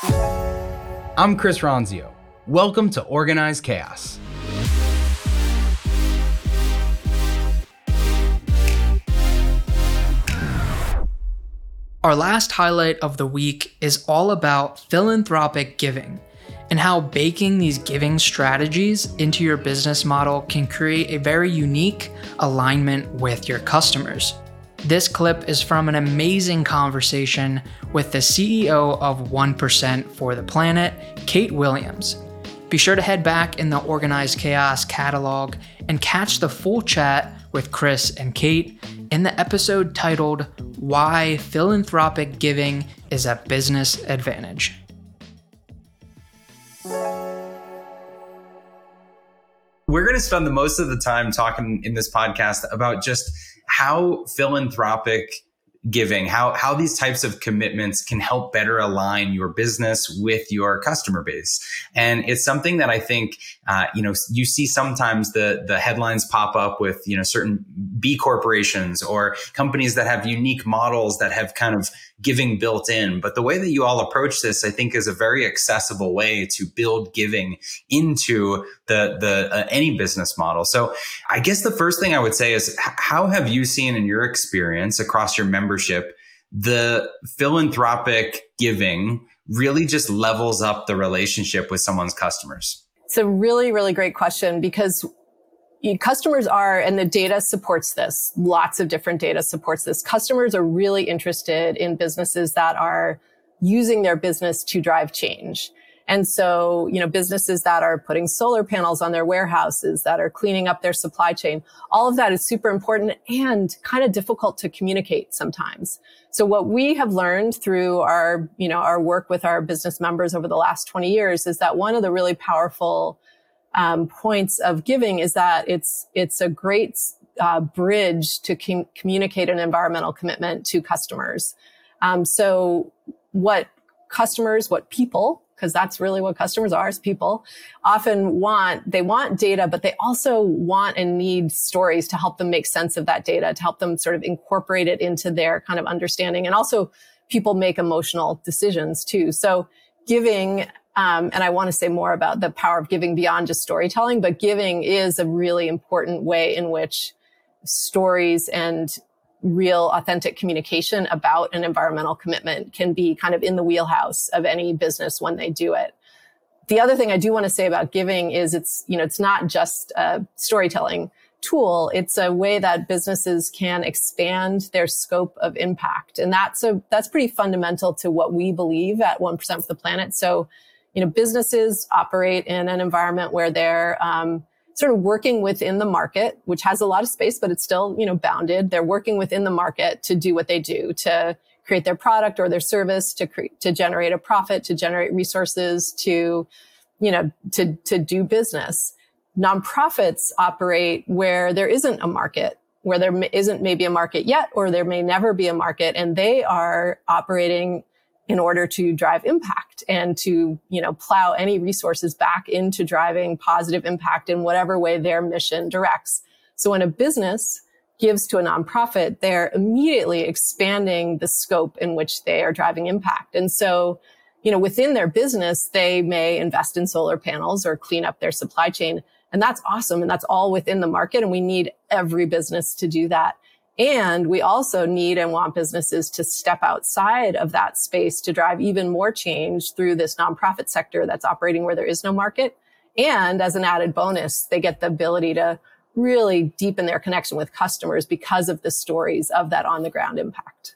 I'm Chris Ronzio. Welcome to Organized Chaos. Our last highlight of the week is all about philanthropic giving and how baking these giving strategies into your business model can create a very unique alignment with your customers. This clip is from an amazing conversation with the CEO of 1% for the Planet, Kate Williams. Be sure to head back in the Organized Chaos catalog and catch the full chat with Chris and Kate in the episode titled Why Philanthropic Giving is a Business Advantage. We're going to spend the most of the time talking in this podcast about just how philanthropic giving how how these types of commitments can help better align your business with your customer base. And it's something that i think uh, you know you see sometimes the the headlines pop up with you know certain b corporations or companies that have unique models that have kind of giving built in. But the way that you all approach this i think is a very accessible way to build giving into the the uh, any business model. So i guess the first thing i would say is how have you seen in your experience across your membership the philanthropic giving really just levels up the relationship with someone's customers? It's a really really great question because customers are, and the data supports this, lots of different data supports this. Customers are really interested in businesses that are using their business to drive change. And so, you know, businesses that are putting solar panels on their warehouses, that are cleaning up their supply chain, all of that is super important and kind of difficult to communicate sometimes. So what we have learned through our, you know, our work with our business members over the last 20 years is that one of the really powerful um, points of giving is that it's it's a great uh, bridge to com- communicate an environmental commitment to customers. Um, so what customers, what people, because that's really what customers are is people often want they want data but they also want and need stories to help them make sense of that data to help them sort of incorporate it into their kind of understanding and also people make emotional decisions too so giving um, and I want to say more about the power of giving beyond just storytelling, but giving is a really important way in which stories and real authentic communication about an environmental commitment can be kind of in the wheelhouse of any business when they do it. The other thing I do want to say about giving is it's, you know, it's not just a storytelling tool. It's a way that businesses can expand their scope of impact. And that's a, that's pretty fundamental to what we believe at 1% for the planet. So you know, businesses operate in an environment where they're um, sort of working within the market, which has a lot of space, but it's still, you know, bounded. They're working within the market to do what they do, to create their product or their service, to create, to generate a profit, to generate resources, to, you know, to, to do business. Nonprofits operate where there isn't a market where there isn't maybe a market yet, or there may never be a market, and they are operating in order to drive impact and to, you know, plow any resources back into driving positive impact in whatever way their mission directs. So when a business gives to a nonprofit, they're immediately expanding the scope in which they are driving impact. And so, you know, within their business, they may invest in solar panels or clean up their supply chain. And that's awesome. And that's all within the market. And we need every business to do that. And we also need and want businesses to step outside of that space to drive even more change through this nonprofit sector that's operating where there is no market. And as an added bonus, they get the ability to really deepen their connection with customers because of the stories of that on the ground impact.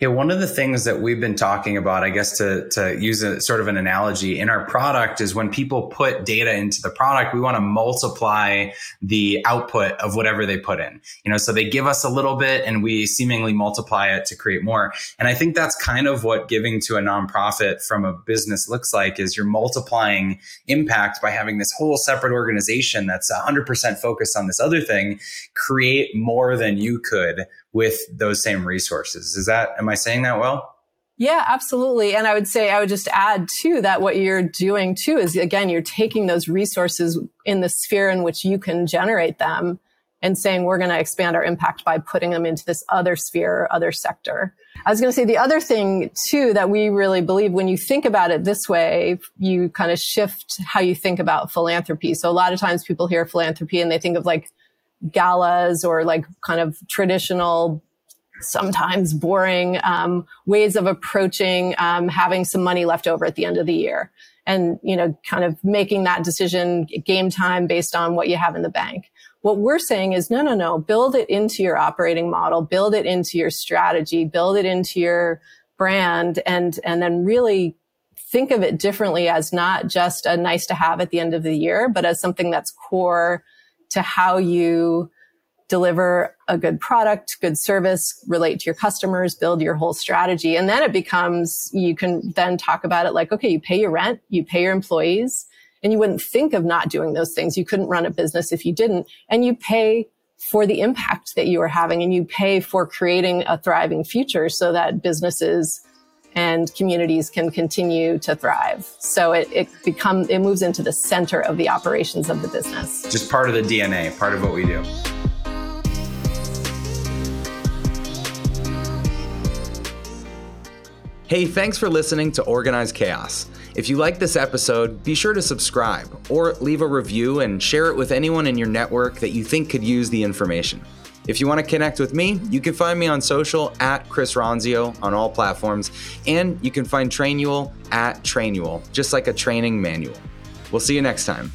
Yeah, one of the things that we've been talking about, I guess to, to use a sort of an analogy in our product is when people put data into the product, we want to multiply the output of whatever they put in. You know, so they give us a little bit and we seemingly multiply it to create more. And I think that's kind of what giving to a nonprofit from a business looks like is you're multiplying impact by having this whole separate organization that's 100% focused on this other thing create more than you could with those same resources. Is that, am I saying that well? Yeah, absolutely. And I would say, I would just add too that what you're doing too is again, you're taking those resources in the sphere in which you can generate them and saying, we're going to expand our impact by putting them into this other sphere, other sector. I was going to say the other thing too that we really believe when you think about it this way, you kind of shift how you think about philanthropy. So a lot of times people hear philanthropy and they think of like galas or like kind of traditional sometimes boring um, ways of approaching um, having some money left over at the end of the year and you know kind of making that decision game time based on what you have in the bank. What we're saying is no no no build it into your operating model build it into your strategy build it into your brand and and then really think of it differently as not just a nice to have at the end of the year but as something that's core to how you deliver a good product, good service, relate to your customers, build your whole strategy. And then it becomes, you can then talk about it like, okay, you pay your rent, you pay your employees, and you wouldn't think of not doing those things. You couldn't run a business if you didn't. And you pay for the impact that you are having and you pay for creating a thriving future so that businesses and communities can continue to thrive. So it, it becomes, it moves into the center of the operations of the business. Just part of the DNA, part of what we do. Hey, thanks for listening to Organized Chaos. If you like this episode, be sure to subscribe or leave a review and share it with anyone in your network that you think could use the information. If you want to connect with me, you can find me on social at Chris Ronzio on all platforms, and you can find Trainual at Trainual, just like a training manual. We'll see you next time.